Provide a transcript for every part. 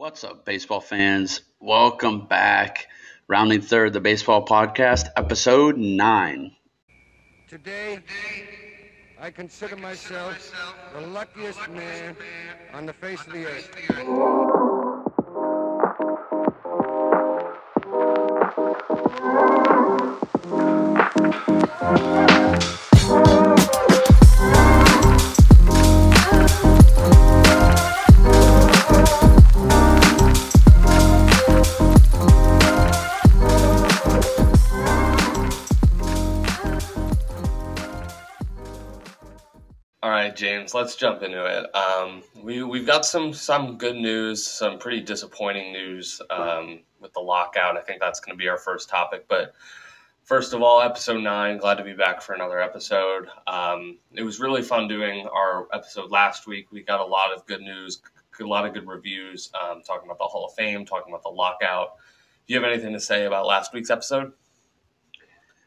What's up, baseball fans? Welcome back. Rounding third, the baseball podcast, episode nine. Today, I consider myself the luckiest man on the face of the earth. James, let's jump into it. Um, we we've got some some good news, some pretty disappointing news um, with the lockout. I think that's going to be our first topic. But first of all, episode nine. Glad to be back for another episode. Um, it was really fun doing our episode last week. We got a lot of good news, a lot of good reviews, um, talking about the Hall of Fame, talking about the lockout. Do you have anything to say about last week's episode?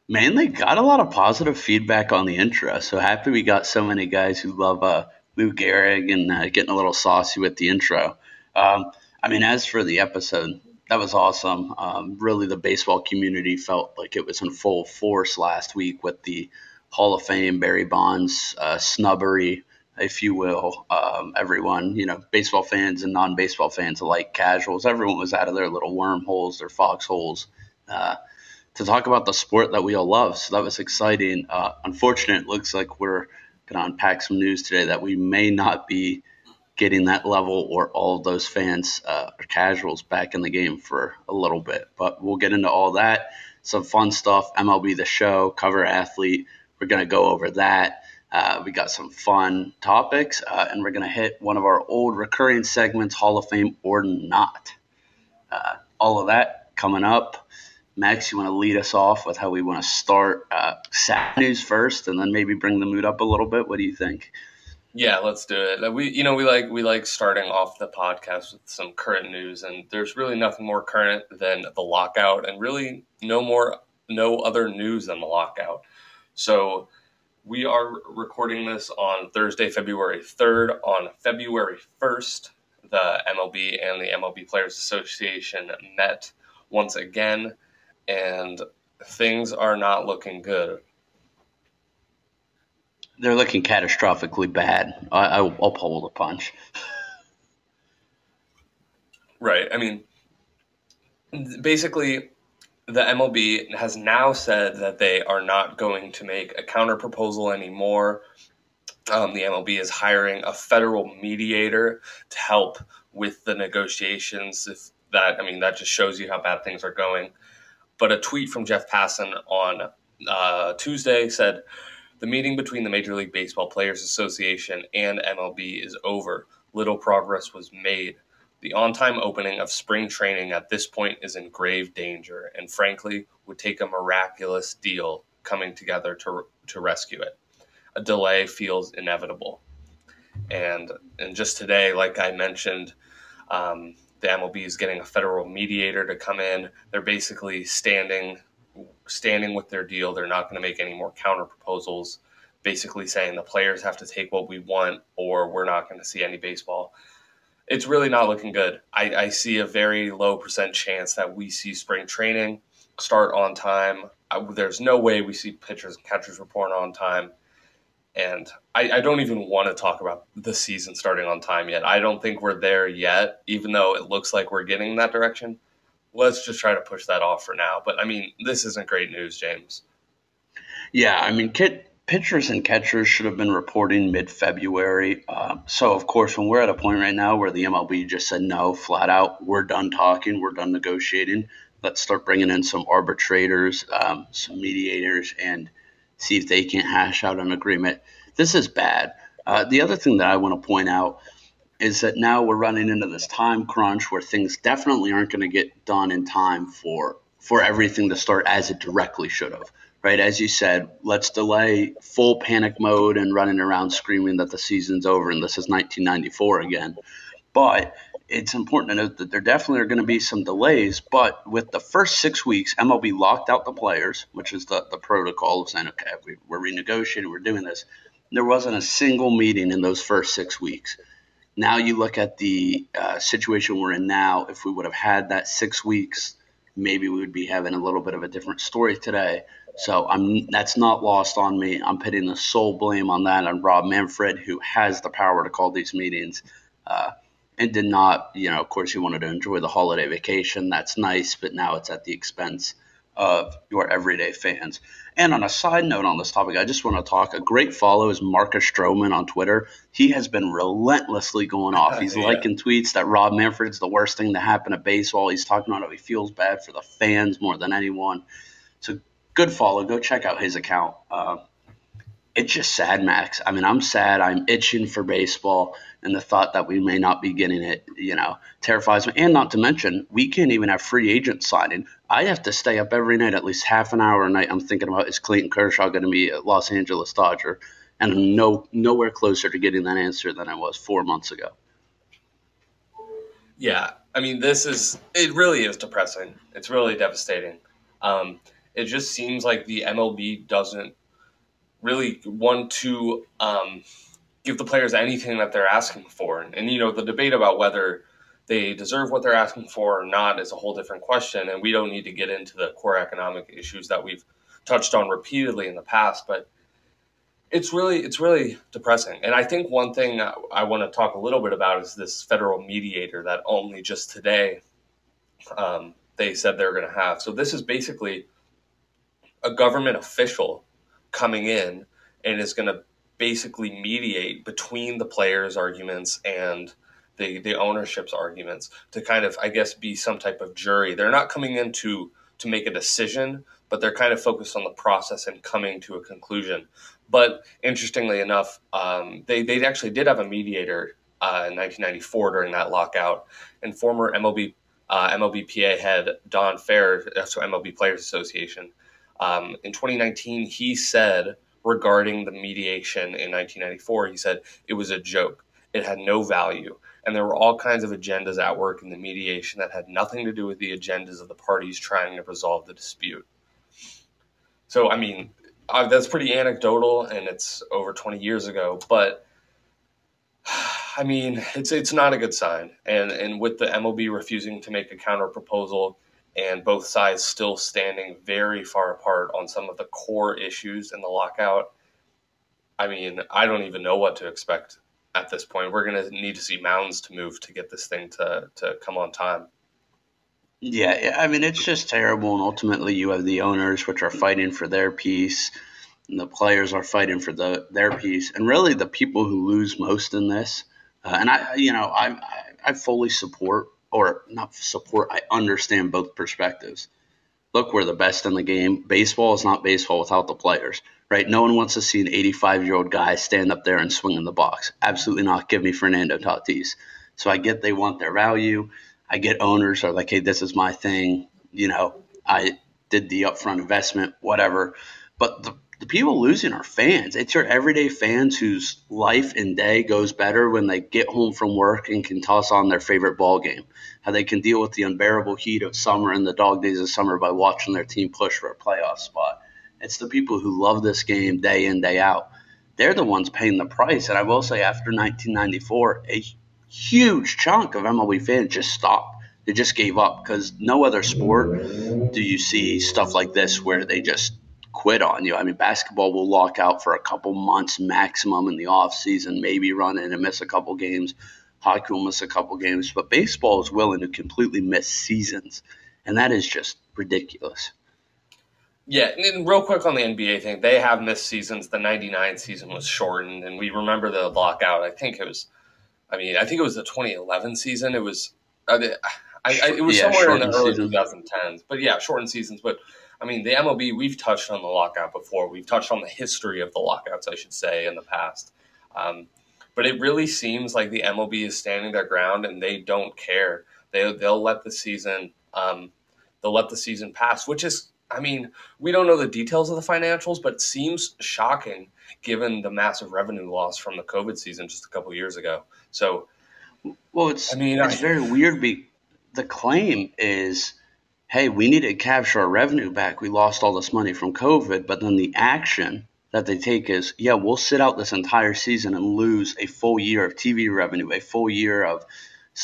Mainly got a lot of positive feedback on the intro. So happy we got so many guys who love uh, Lou Gehrig and uh, getting a little saucy with the intro. Um, I mean, as for the episode, that was awesome. Um, really, the baseball community felt like it was in full force last week with the Hall of Fame, Barry Bonds uh, snubbery, if you will. Um, everyone, you know, baseball fans and non baseball fans alike, casuals, everyone was out of their little wormholes, their foxholes. Uh, to talk about the sport that we all love. So that was exciting. Uh, unfortunate, it looks like we're going to unpack some news today that we may not be getting that level or all of those fans uh, or casuals back in the game for a little bit. But we'll get into all that. Some fun stuff. MLB The Show, cover athlete. We're going to go over that. Uh, we got some fun topics, uh, and we're going to hit one of our old recurring segments, Hall of Fame or not. Uh, all of that coming up. Max, you want to lead us off with how we want to start uh, sad news first, and then maybe bring the mood up a little bit. What do you think? Yeah, let's do it. We, you know, we like we like starting off the podcast with some current news, and there's really nothing more current than the lockout, and really no more, no other news than the lockout. So we are recording this on Thursday, February third. On February first, the MLB and the MLB Players Association met once again and things are not looking good. They're looking catastrophically bad. I, will pull the punch. Right. I mean, basically, the MLB has now said that they are not going to make a counter proposal anymore. Um, the MLB is hiring a federal mediator to help with the negotiations. If that, I mean, that just shows you how bad things are going. But a tweet from Jeff Passan on uh, Tuesday said the meeting between the Major League Baseball Players Association and MLB is over. Little progress was made. The on time opening of spring training at this point is in grave danger, and frankly, would take a miraculous deal coming together to, to rescue it. A delay feels inevitable. And, and just today, like I mentioned, um, the MLB is getting a federal mediator to come in. They're basically standing standing with their deal. They're not going to make any more counter proposals, basically saying the players have to take what we want or we're not going to see any baseball. It's really not looking good. I, I see a very low percent chance that we see spring training start on time. I, there's no way we see pitchers and catchers report on time. And I, I, don't even want to talk about the season starting on time yet. I don't think we're there yet, even though it looks like we're getting in that direction. Let's just try to push that off for now. But I mean, this isn't great news, James. Yeah, I mean, pitchers and catchers should have been reporting mid February. Uh, so, of course, when we're at a point right now where the MLB just said no, flat out, we're done talking, we're done negotiating. Let's start bringing in some arbitrators, um, some mediators, and – see if they can't hash out an agreement. This is bad. Uh, the other thing that I want to point out is that now we're running into this time crunch where things definitely aren't going to get done in time for for everything to start as it directly should have. Right, as you said, let's delay full panic mode and running around screaming that the season's over and this is 1994 again. But it's important to note that there definitely are going to be some delays, but with the first six weeks, MLB locked out the players, which is the, the protocol of saying, okay, we, we're renegotiating, we're doing this. There wasn't a single meeting in those first six weeks. now you look at the uh, situation we're in now. If we would have had that six weeks, maybe we would be having a little bit of a different story today. So I'm that's not lost on me. I'm putting the sole blame on that on Rob Manfred, who has the power to call these meetings, uh, and did not. You know, of course, you wanted to enjoy the holiday vacation. That's nice, but now it's at the expense of your everyday fans. And on a side note on this topic, I just want to talk. A great follow is Marcus Stroman on Twitter. He has been relentlessly going off. He's yeah. liking tweets that Rob Manfred's the worst thing to happen to baseball. He's talking about how he feels bad for the fans more than anyone. So good follow. Go check out his account. Uh, it's just sad, Max. I mean, I'm sad. I'm itching for baseball, and the thought that we may not be getting it, you know, terrifies me. And not to mention, we can't even have free agents signing. I have to stay up every night, at least half an hour a night. I'm thinking about is Clayton Kershaw going to be a Los Angeles Dodger, and I'm no nowhere closer to getting that answer than I was four months ago. Yeah, I mean, this is it. Really is depressing. It's really devastating. Um, it just seems like the MLB doesn't really want to um, give the players anything that they're asking for. And, and, you know, the debate about whether they deserve what they're asking for or not is a whole different question. And we don't need to get into the core economic issues that we've touched on repeatedly in the past. But it's really it's really depressing. And I think one thing I, I want to talk a little bit about is this federal mediator that only just today um, they said they're going to have. So this is basically a government official coming in and is going to basically mediate between the players' arguments and the the ownership's arguments to kind of I guess be some type of jury. They're not coming in to to make a decision, but they're kind of focused on the process and coming to a conclusion. But interestingly enough, um, they they actually did have a mediator uh, in 1994 during that lockout, and former MLB uh, MLBPA head Don Fehr, so MLB Players Association, um, in 2019, he said regarding the mediation in 1994, he said it was a joke. It had no value. And there were all kinds of agendas at work in the mediation that had nothing to do with the agendas of the parties trying to resolve the dispute. So, I mean, uh, that's pretty anecdotal and it's over 20 years ago, but I mean, it's it's not a good sign. And and with the MLB refusing to make a counter proposal, and both sides still standing very far apart on some of the core issues in the lockout. I mean, I don't even know what to expect at this point. We're going to need to see mounds to move to get this thing to, to come on time. Yeah, I mean, it's just terrible. And ultimately, you have the owners, which are fighting for their piece, and the players are fighting for the, their piece. And really, the people who lose most in this, uh, and I, you know, I, I fully support or not support, I understand both perspectives. Look, we're the best in the game. Baseball is not baseball without the players, right? No one wants to see an 85 year old guy stand up there and swing in the box. Absolutely not. Give me Fernando Tatis. So I get they want their value. I get owners are like, hey, this is my thing. You know, I did the upfront investment, whatever. But the the people losing are fans. It's your everyday fans whose life and day goes better when they get home from work and can toss on their favorite ball game. How they can deal with the unbearable heat of summer and the dog days of summer by watching their team push for a playoff spot. It's the people who love this game day in, day out. They're the ones paying the price. And I will say, after 1994, a huge chunk of MLB fans just stopped. They just gave up because no other sport do you see stuff like this where they just quit on you. I mean, basketball will lock out for a couple months maximum in the off season, maybe run in and miss a couple games. Hockey will miss a couple games, but baseball is willing to completely miss seasons, and that is just ridiculous. Yeah, and real quick on the NBA thing, they have missed seasons. The '99 season was shortened, and we remember the lockout. I think it was, I mean, I think it was the 2011 season. It was, I, I, it was yeah, somewhere in the early seasons. 2010s. But yeah, shortened seasons. But I mean, the MLB, we've touched on the lockout before. We've touched on the history of the lockouts, I should say, in the past. Um, but it really seems like the MLB is standing their ground and they don't care. They, they'll let the season um, they'll let the season pass, which is, I mean, we don't know the details of the financials, but it seems shocking given the massive revenue loss from the COVID season just a couple years ago. So, well, it's I mean, it's I, very weird. Be the claim is hey, we need to capture our revenue back. We lost all this money from COVID, but then the action that they take is, yeah, we'll sit out this entire season and lose a full year of TV revenue, a full year of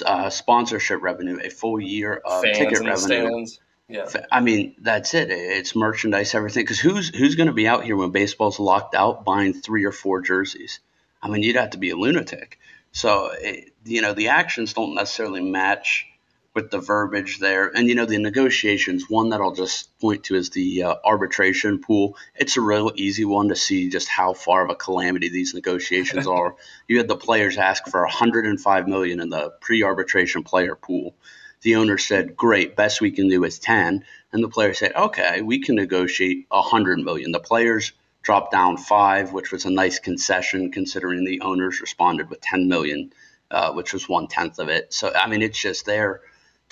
uh, sponsorship revenue, a full year of Fans ticket revenue. stands. Yeah. I mean, that's it. It's merchandise, everything. Because who's who's going to be out here when baseball's locked out buying three or four jerseys? I mean, you'd have to be a lunatic. So, it, you know, the actions don't necessarily match with the verbiage there. And, you know, the negotiations, one that I'll just point to is the uh, arbitration pool. It's a real easy one to see just how far of a calamity these negotiations are. You had the players ask for 105 million in the pre-arbitration player pool. The owner said, "Great, best we can do is 10." And the player said, "Okay, we can negotiate 100 million." The players dropped down 5, which was a nice concession considering the owners responded with 10 million, uh, which was one tenth of it. So I mean, it's just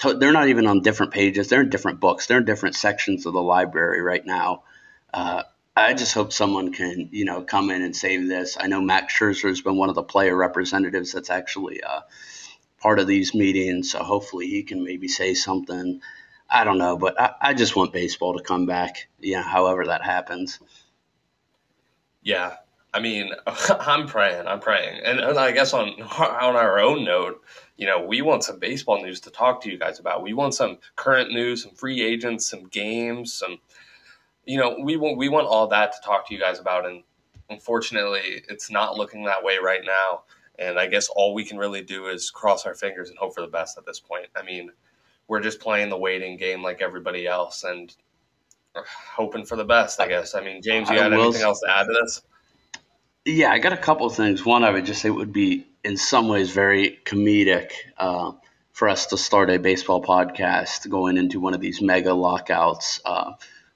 they're they're not even on different pages. They're in different books. They're in different sections of the library right now. Uh, I just hope someone can, you know, come in and save this. I know Max Scherzer has been one of the player representatives that's actually uh, part of these meetings, so hopefully he can maybe say something. I don't know, but I, I just want baseball to come back. You know, however that happens. Yeah, I mean, I'm praying. I'm praying, and, and I guess on on our own note, you know, we want some baseball news to talk to you guys about. We want some current news, some free agents, some games, some, you know, we want we want all that to talk to you guys about. And unfortunately, it's not looking that way right now. And I guess all we can really do is cross our fingers and hope for the best at this point. I mean, we're just playing the waiting game like everybody else and hoping for the best. I guess. I mean, James, you I got anything else to add to this? Yeah, I got a couple of things. One, I would just say it would be in some ways very comedic uh, for us to start a baseball podcast going into one of these mega lockouts. Uh,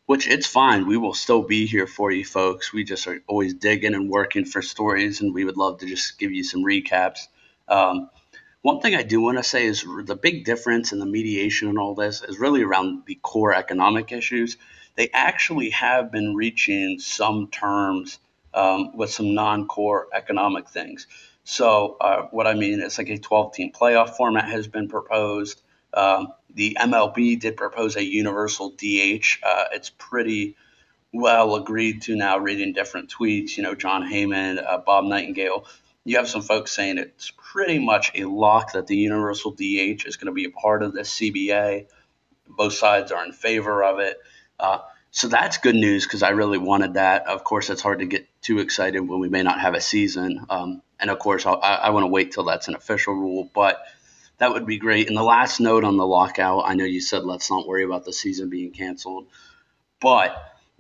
which it's fine. We will still be here for you folks. We just are always digging and working for stories, and we would love to just give you some recaps. Um, one thing I do want to say is the big difference in the mediation and all this is really around the core economic issues. They actually have been reaching some terms um, with some non-core economic things. So uh, what I mean is like a 12-team playoff format has been proposed. Um, the MLB did propose a universal DH. Uh, it's pretty well agreed to now. Reading different tweets, you know, Jon Heyman, uh, Bob Nightingale. You have some folks saying it's pretty much a lock that the universal DH is going to be a part of this CBA. Both sides are in favor of it. Uh, so that's good news because I really wanted that. Of course, it's hard to get too excited when we may not have a season. Um, and of course, I'll, I, I want to wait till that's an official rule, but that would be great. And the last note on the lockout I know you said let's not worry about the season being canceled, but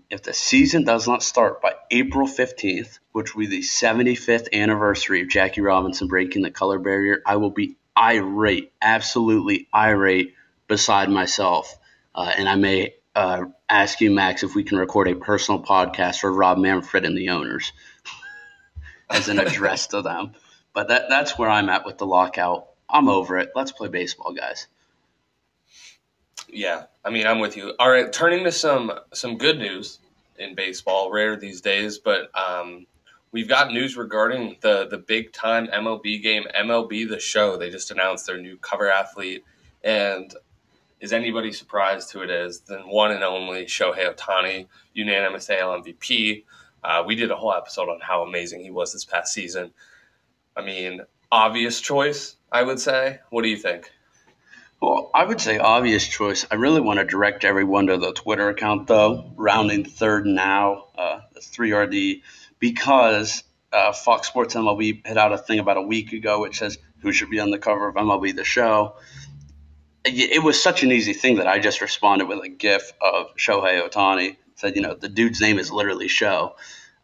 if the season does not start by April 15th, which will be the 75th anniversary of Jackie Robinson breaking the color barrier, I will be irate, absolutely irate, beside myself. Uh, and I may uh, ask you, Max, if we can record a personal podcast for Rob Manfred and the owners as an address to them. But that, that's where I'm at with the lockout. I'm over it. Let's play baseball, guys. Yeah, I mean, I'm with you. All right, turning to some some good news in baseball, rare these days, but um, we've got news regarding the the big time MLB game, MLB The Show. They just announced their new cover athlete, and is anybody surprised who it is? Then one and only Shohei Ohtani, unanimous AL MVP. Uh, we did a whole episode on how amazing he was this past season. I mean, obvious choice, I would say. What do you think? Well, I would say obvious choice. I really want to direct everyone to the Twitter account, though, rounding third now. Uh, that's 3RD, because uh, Fox Sports MLB put out a thing about a week ago which says who should be on the cover of MLB The Show. It, was such an easy thing that I just responded with a GIF of Shohei Ohtani. Said, you know, the dude's name is literally Show.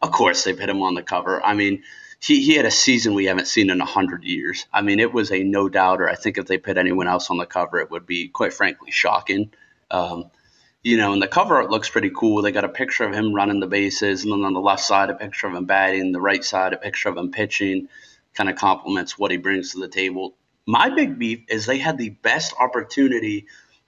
Of course, they put him on the cover. I mean, he, he had a season we haven't seen in 100 years. I mean, it was a no doubter. I think if they put anyone else on the cover, it would be, quite frankly, shocking. Um, you know, and the cover art looks pretty cool. They got a picture of him running the bases, and then on the left side, a picture of him batting, the right side, a picture of him pitching. Kind of complements what he brings to the table. My big beef is they had the best opportunity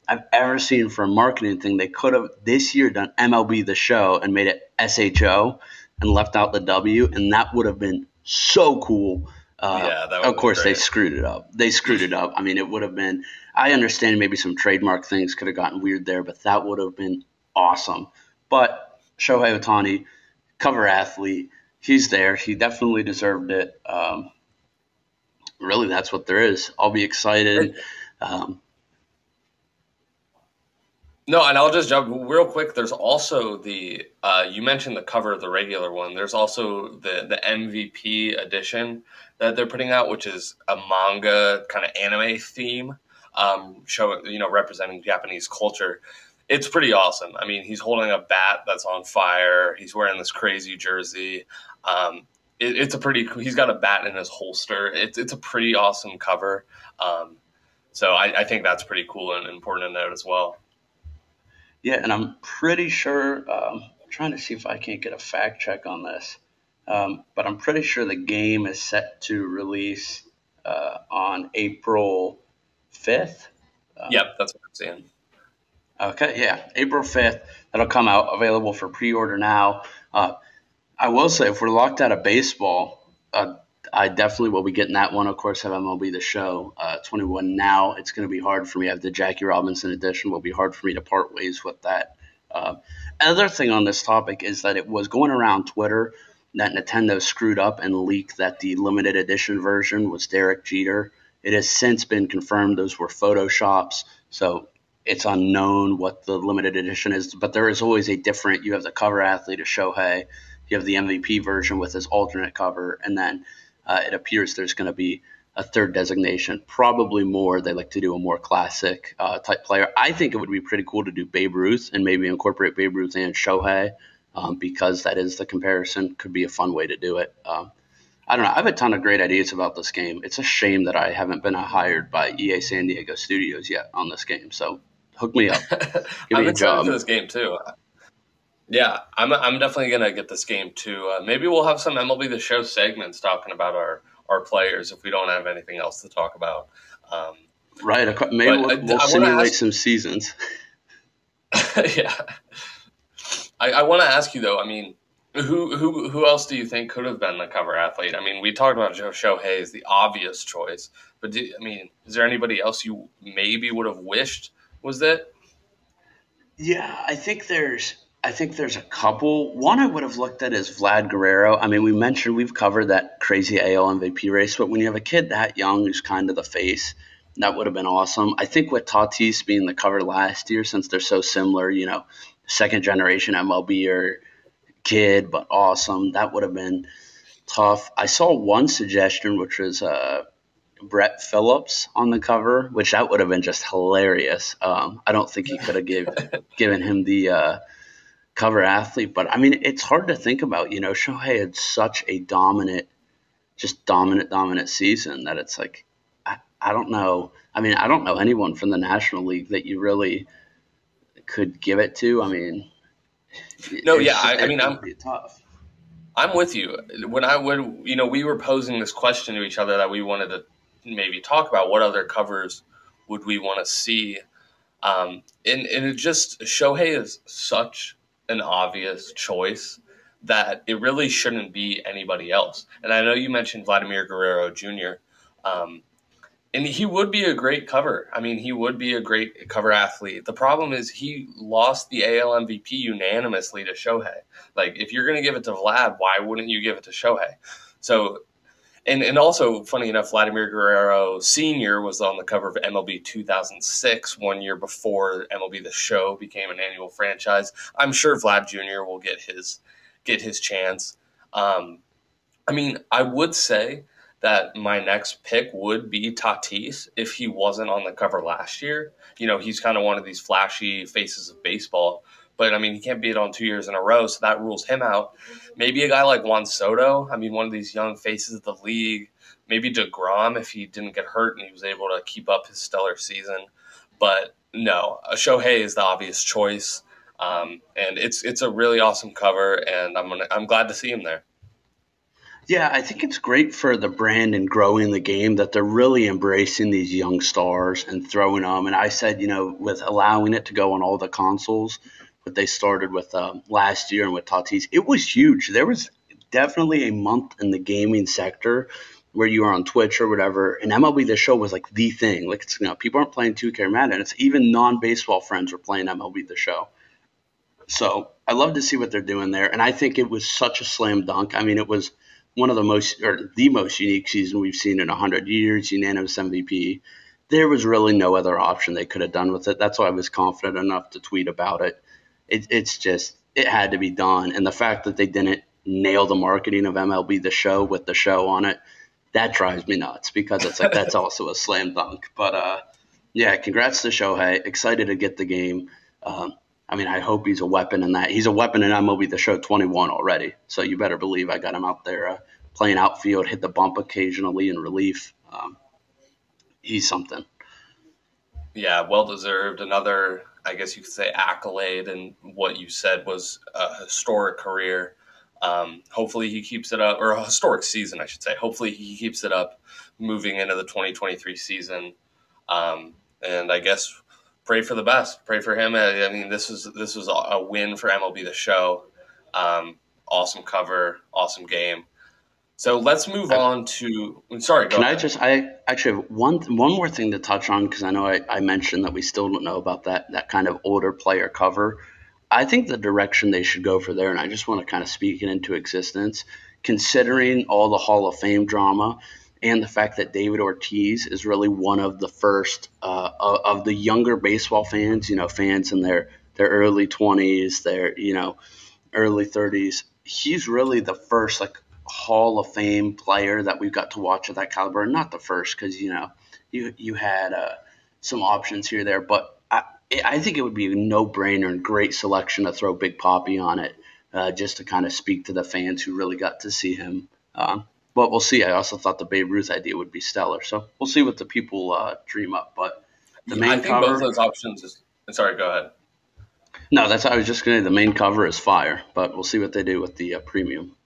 I've ever seen for a marketing thing. They could have this year done MLB the show and made it SHO and left out the W, and that would have been so cool. Uh, Yeah, of course, they screwed it up. They screwed it up. I mean, it would have been. I understand maybe some trademark things could have gotten weird there, but that would have been awesome. But Shohei Ohtani, cover athlete. He's there. He definitely deserved it. Um, really, that's what there is. I'll be excited. Um, no, and I'll just jump real quick. There's also the uh, you mentioned the cover of the regular one. There's also the the MVP edition that they're putting out, which is a manga kind of anime theme, um, showing you know representing Japanese culture. It's pretty awesome. I mean, he's holding a bat that's on fire. He's wearing this crazy jersey. Um, it, it's a pretty. He's got a bat in his holster. It's it's a pretty awesome cover. Um, so I, I think that's pretty cool and important to note as well. Yeah, and I'm pretty sure. Um, I'm trying to see if I can't get a fact check on this, um, but I'm pretty sure the game is set to release uh, on April 5th. Um, yep, that's what I'm saying. Okay, yeah, April 5th. That'll come out available for pre-order now. Uh, I will say, if we're locked out of baseball, uh, I definitely will be getting that one. Of course, have MLB the Show uh, 21 now. It's going to be hard for me. I have the Jackie Robinson edition. Will be hard for me to part ways with that. Uh, another thing on this topic is that it was going around Twitter that Nintendo screwed up and leaked that the limited edition version was Derek Jeter. It has since been confirmed those were photoshops, so it's unknown what the limited edition is. But there is always a different. You have the cover athlete of Shohei, you have the MVP version with his alternate cover, and then uh, it appears there's going to be a third designation, probably more. They like to do a more classic uh, type player. I think it would be pretty cool to do Babe Ruth and maybe incorporate Babe Ruth and Shohei um, because that is the comparison. Could be a fun way to do it. Um, I don't know. I have a ton of great ideas about this game. It's a shame that I haven't been hired by EA San Diego Studios yet on this game. So hook me up. Give I'm me a job. for this game too. Yeah, I'm, I'm definitely gonna get this game too. Uh, maybe we'll have some MLB the Show segments talking about our our players if we don't have anything else to talk about. Um, right. Maybe we'll, we'll simulate ask, some seasons. yeah. I, I want to ask you though. I mean, who who who else do you think could have been the cover athlete? I mean, we talked about Joe Shohei as the obvious choice, but do, I mean, is there anybody else you maybe would have wished was that? Yeah, I think there's I think there's a couple. One I would have looked at is Vlad Guerrero. I mean, we mentioned we've covered that crazy AL MVP race, but when you have a kid that young who's kind of the face, that would have been awesome. I think with Tatis being the cover last year, since they're so similar, you know, second generation MLB or kid, but awesome, that would have been tough. I saw one suggestion, which was uh, Brett Phillips on the cover, which that would have been just hilarious. Um, I don't think he could have give, given him the. Uh, cover athlete. But I mean, it's hard to think about. You know, Shohei had such a dominant, just dominant, dominant season that it's like, I, I don't know. I mean, I don't know anyone from the National League that you really could give it to. I mean, no, yeah, I, I, mean, I'm tough. I'm with you. When I would, you know we were posing this question to each other that we wanted to maybe talk about what other covers would we want to see, um, and and it just Shohei is such an obvious choice that it really shouldn't be anybody else. And I know you mentioned Vladimir Guerrero Jr. Um, and he would be a great cover. I mean, he would be a great cover athlete. The problem is he lost the AL MVP unanimously to Shohei. Like, if you're going to give it to Vlad, why wouldn't you give it to Shohei? So and and also funny enough, Vladimir Guerrero Senior was on the cover of MLB 2006, one year before MLB The Show became an annual franchise. I'm sure Vlad Jr. will get his get his chance. Um, I mean, I would say that my next pick would be Tatis if he wasn't on the cover last year. You know, he's kind of one of these flashy faces of baseball but I mean, he can't beat it on two years in a row, so that rules him out. Maybe a guy like Juan Soto. I mean, one of these young faces of the league. Maybe Degrom if he didn't get hurt and he was able to keep up his stellar season. But no, Shohei is the obvious choice, um, and it's it's a really awesome cover, and I'm gonna, I'm glad to see him there. Yeah, I think it's great for the brand and growing the game that they're really embracing these young stars and throwing them. And I said, you know, with allowing it to go on all the consoles, what they started with um, last year and with Tatis, it was huge. There was definitely a month in the gaming sector where you were on Twitch or whatever, and MLB The Show was like the thing. Like it's you know people aren't playing 2K or Madden. It's even non-baseball friends were playing MLB The Show. So I love to see what they're doing there, and I think it was such a slam dunk. I mean, it was one of the most or the most unique season we've seen in hundred years. Unanimous MVP. There was really no other option they could have done with it. That's why I was confident enough to tweet about it. It it's just it had to be done, and the fact that they didn't nail the marketing of MLB the Show with the show on it, that drives me nuts because it's like that's also a slam dunk. But uh, yeah, congrats to Shohei. Excited to get the game. Um, I mean, I hope he's a weapon in that. He's a weapon in MLB The Show 21 already. So you better believe I got him out there uh, playing outfield, hit the bump occasionally in relief. Um, he's something. Yeah, well deserved. Another, I guess you could say, accolade, and what you said was a historic career. Um, hopefully he keeps it up, or a historic season, I should say. Hopefully he keeps it up moving into the 2023 season. Um, and I guess pray for the best. Pray for him. I, mean, this was this was a win for MLB the Show. Um, awesome cover, awesome game. So let's move on to. Sorry, can ahead. I just? I actually have one one more thing to touch on because I know I, I mentioned that we still don't know about that that kind of older player cover. I think the direction they should go for there, and I just want to kind of speak it into existence, considering all the Hall of Fame drama and the fact that David Ortiz is really one of the first uh, of the younger baseball fans, you know, fans in their their early 20s, their you know, early 30s. He's really the first like Hall of Fame player that we've got to watch of that caliber. Not the first because you know you you had uh, some options here there, but I think it would be a no brainer and great selection to throw Big Papi on it, uh, just to kind of speak to the fans who really got to see him. Um, but we'll see. I also thought the Babe Ruth idea would be stellar, so we'll see what the people uh, dream up. But the main I think cover, both those options. Is, sorry, go ahead. No, that's I was just going to. The main cover is fire, but we'll see what they do with the uh, premium.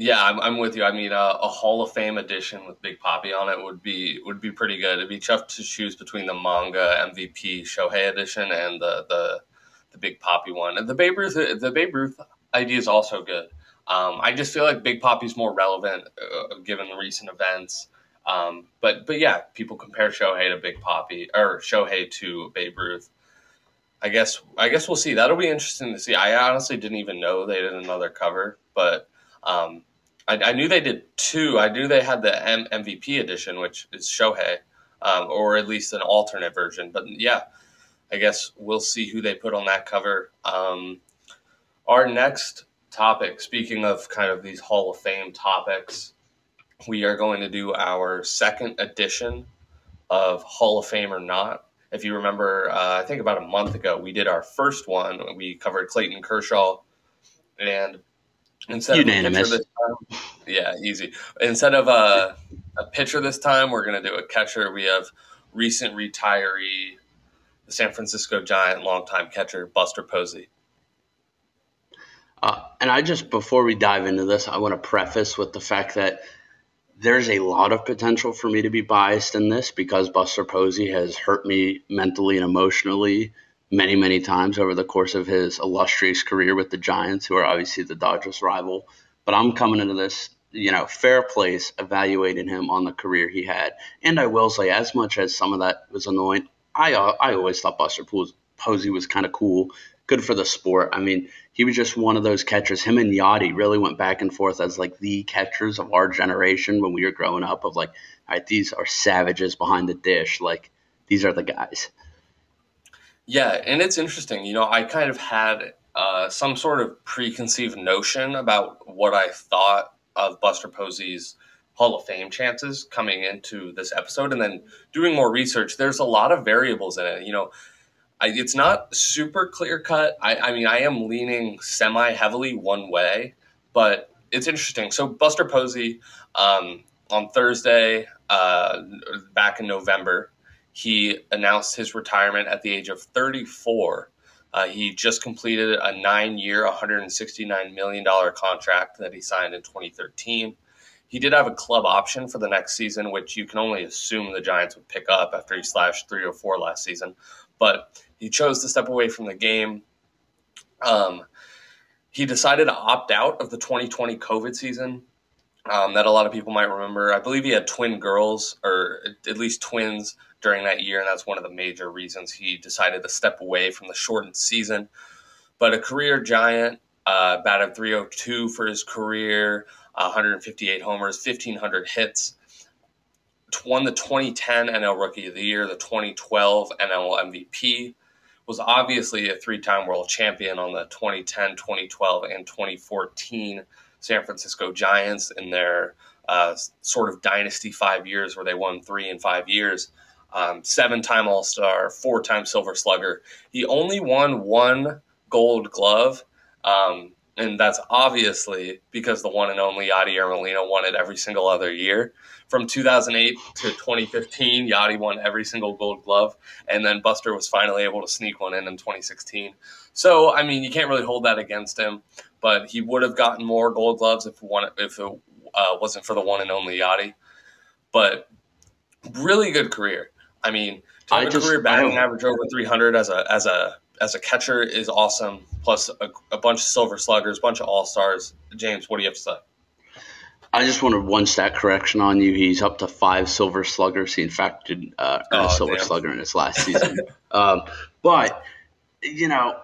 Yeah, I'm, I'm with you. I mean, uh, a Hall of Fame edition with Big Papi on it would be would be pretty good. It'd be tough to choose between the manga MVP Shohei edition and the the, the Big Papi one. And the Babe Ruth the Babe Ruth idea is also good. Um, I just feel like Big Papi's more relevant uh, given the recent events. Um, but but yeah, people compare Shohei to Big Papi or Shohei to Babe Ruth. I guess I guess we'll see. That'll be interesting to see. I honestly didn't even know they did another cover, but um, I, I, knew they did two. I knew they had the M- MVP edition, which is Shohei, um, or at least an alternate version. But yeah, I guess we'll see who they put on that cover. Um, our next topic, speaking of kind of these Hall of Fame topics, we are going to do our second edition of Hall of Fame or Not. If you remember, uh, I think about a month ago, we did our first one. We covered Clayton Kershaw, and Instead Unanimous. of a pitcher this time, yeah, easy. Instead of a, a pitcher this time, we're going to do a catcher. We have recent retiree, the San Francisco Giant longtime catcher Buster Posey. Uh, and I just, before we dive into this, I want to preface with the fact that there's a lot of potential for me to be biased in this because Buster Posey has hurt me mentally and emotionally many, many times over the course of his illustrious career with the Giants, who are obviously the Dodgers' rival. But I'm coming into this, you know, fair place evaluating him on the career he had. And I will say, as much as some of that was annoying, I uh, I always thought Buster Posey was kind of cool, good for the sport. I mean, he was just one of those catchers. Him and Yadi really went back and forth as like the catchers of our generation when we were growing up. Of like, all right, these are savages behind the dish. Like, these are the guys. Yeah, and it's interesting. You know, I kind of had uh, some sort of preconceived notion about what I thought of Buster Posey's Hall of Fame chances coming into this episode, and then doing more research. There's a lot of variables in it. You know, I, it's not super clear cut. I, I mean, I am leaning semi heavily one way, but it's interesting. So Buster Posey um, on Thursday, uh, back in November, he announced his retirement at the age of 34. Uh, he just completed a nine year, $169 million contract that he signed in 2013. He did have a club option for the next season, which you can only assume the Giants would pick up after he slashed 304 last season. But he chose to step away from the game. Um, he decided to opt out of the 2020 COVID season um, that a lot of people might remember. I believe he had twin girls, or at least twins, during that year, and that's one of the major reasons he decided to step away from the shortened season. but a career giant, uh, batted 302 for his career, 158 homers, 1,500 hits. Won the 2010 NL Rookie of the Year, the 2012 NL MVP. Was obviously a three time world champion on the 2010, 2012, and 2014 San Francisco Giants in their uh, sort of dynasty five years where they won three in five years. Um, seven time All Star, four time Silver Slugger. He only won one gold glove. Um, and that's obviously because the one and only Yadier Molina won it every single other year. From 2008 to 2015, Yadi won every single Gold Glove, and then Buster was finally able to sneak one in in 2016. So, I mean, you can't really hold that against him, but he would have gotten more Gold Gloves if one if it uh, wasn't for the one and only Yadi. But really good career. I mean, to have I a just, career batting average over 300 as a as a as a catcher is awesome. Plus a, a bunch of silver sluggers, a bunch of all stars. James, what do you have to say? I just wanted one stat correction on you. He's up to five silver sluggers. He in fact did uh, earn oh, a silver damn. slugger in his last season. um, but you know,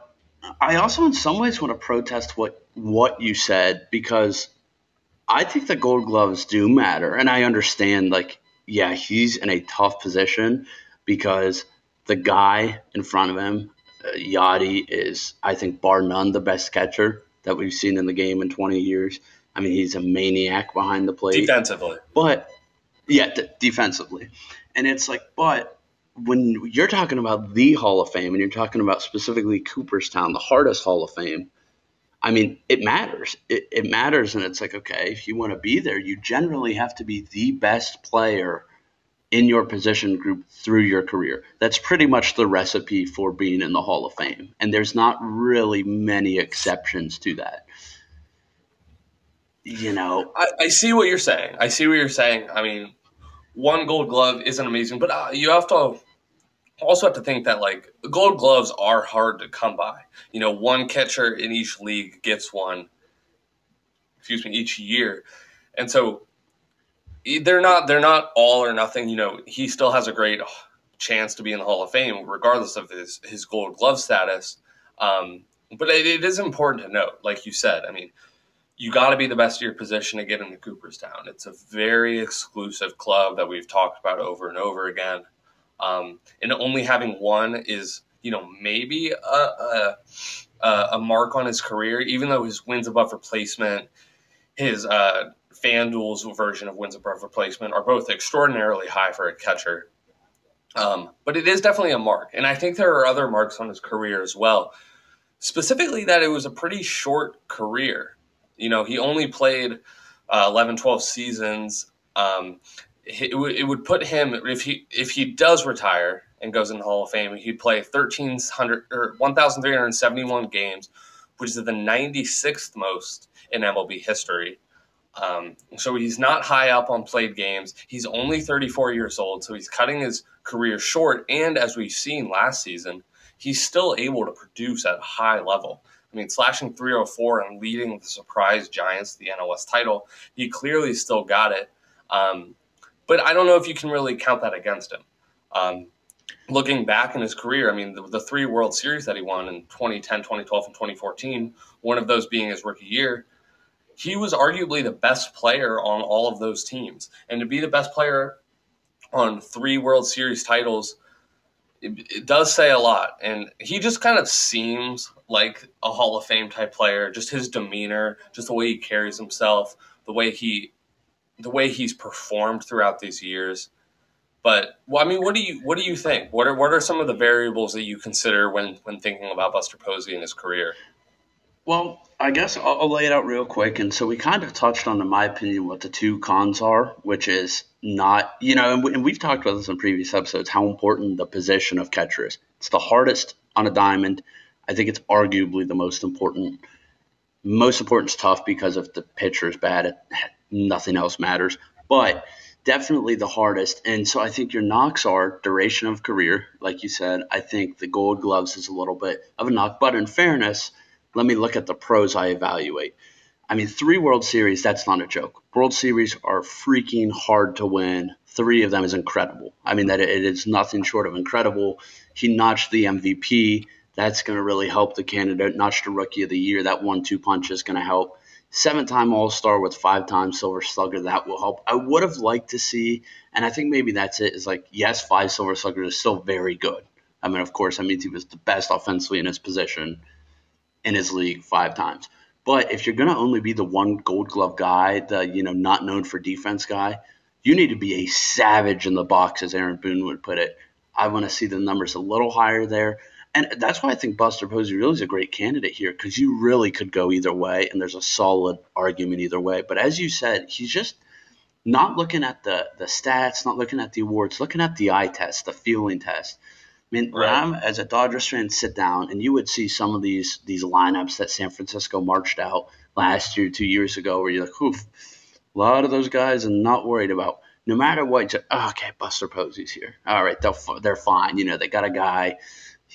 I also in some ways want to protest what what you said because I think the Gold Gloves do matter, and I understand like yeah, he's in a tough position because the guy in front of him uh, Yadi is, I think, bar none, the best catcher that we've seen in the game in 20 years. I mean, he's a maniac behind the plate. Defensively. But, yeah, d- defensively. And it's like, but when you're talking about the Hall of Fame and you're talking about specifically Cooperstown, the hardest Hall of Fame, I mean, it matters. It, it matters. And it's like, okay, if you want to be there, you generally have to be the best player in your position group through your career. That's pretty much the recipe for being in the Hall of Fame. And there's not really many exceptions to that. You know, I, I see what you're saying. I see what you're saying. I mean, one gold glove isn't amazing, but uh, you have to also have to think that like gold gloves are hard to come by. You know, one catcher in each league gets one, excuse me, each year. And so they're not they're not all or nothing. You know, he still has a great chance to be in the Hall of Fame, regardless of his his Gold Glove status. Um, but it, it is important to note, like you said. I mean, you got to be the best of your position to get into Cooperstown. It's a very exclusive club that we've talked about over and over again. Um, and only having one is, you know, maybe a, a, a mark on his career, even though his wins above replacement, his uh, FanDuel's version of wins above replacement are both extraordinarily high for a catcher. Um, but it is definitely a mark. And I think there are other marks on his career as well. Specifically, that it was a pretty short career. You know, he only played uh, 11, 12 seasons. Um, it, w- it would put him, if he, if he does retire and goes in the Hall of Fame, he'd play 1,300 or 1,371 games, which is the 96th most in MLB history. Um, so he's not high up on played games. He's only 34 years old, so he's cutting his career short. And as we've seen last season, he's still able to produce at a high level. I mean, slashing 304 and leading the surprise Giants the NOS title, he clearly still got it. Um, but I don't know if you can really count that against him. Um, looking back in his career, I mean, the, the, three World Series that he won in 2010, 2012, and 2014, one of those being his rookie year, he was arguably the best player on all of those teams. And to be the best player on three World Series titles, it, it, does say a lot. And he just kind of seems like a Hall of Fame type player. Just his demeanor, just the way he carries himself, the way he, the way he's performed throughout these years. But well, I mean, what do you what do you think? What are what are some of the variables that you consider when when thinking about Buster Posey and his career? Well, I guess I'll, I'll, lay it out real quick. And so we kind of touched on, in my opinion, what the two cons are, which is not, you know, and, we, and we've talked about this in previous episodes, how important the position of catcher is. It's the hardest on a diamond. I think it's arguably the most important. Most important is tough because if the pitcher is bad, it, nothing else matters. But definitely the hardest. And so I think your knocks are duration of career, like you said. I think the Gold Gloves is a little bit of a knock, but in fairness let me look at the pros I evaluate. I mean, three World Series, that's not a joke. World Series are freaking hard to win. Three of them is incredible. I mean, that it is nothing short of incredible. He notched the MVP That's going to really help the candidate. Notch the rookie of the year. That one-two punch is going to help. Seven-time All-Star with five-time Silver Slugger. That will help. I would have liked to see, and I think maybe that's it. Is like yes, five Silver Sluggers is still very good. I mean, of course, that means he was the best offensively in his position in his league five times. But if you're going to only be the one Gold Glove guy, the you know not known for defense guy, you need to be a savage in the box, as Aaron Boone would put it. I want to see the numbers a little higher there. And that's why I think Buster Posey really is a great candidate here because you really could go either way, and there's a solid argument either way. But as you said, he's just not looking at the the stats, not looking at the awards, looking at the eye test, the feeling test. I mean, right. I'm as a Dodgers fan, sit down and you would see some of these these lineups that San Francisco marched out last year, two years ago, where you're like, oof, a lot of those guys I'm not worried about. No matter what, just, oh, okay, Buster Posey's here. All right, they're fine. You know, they got a guy.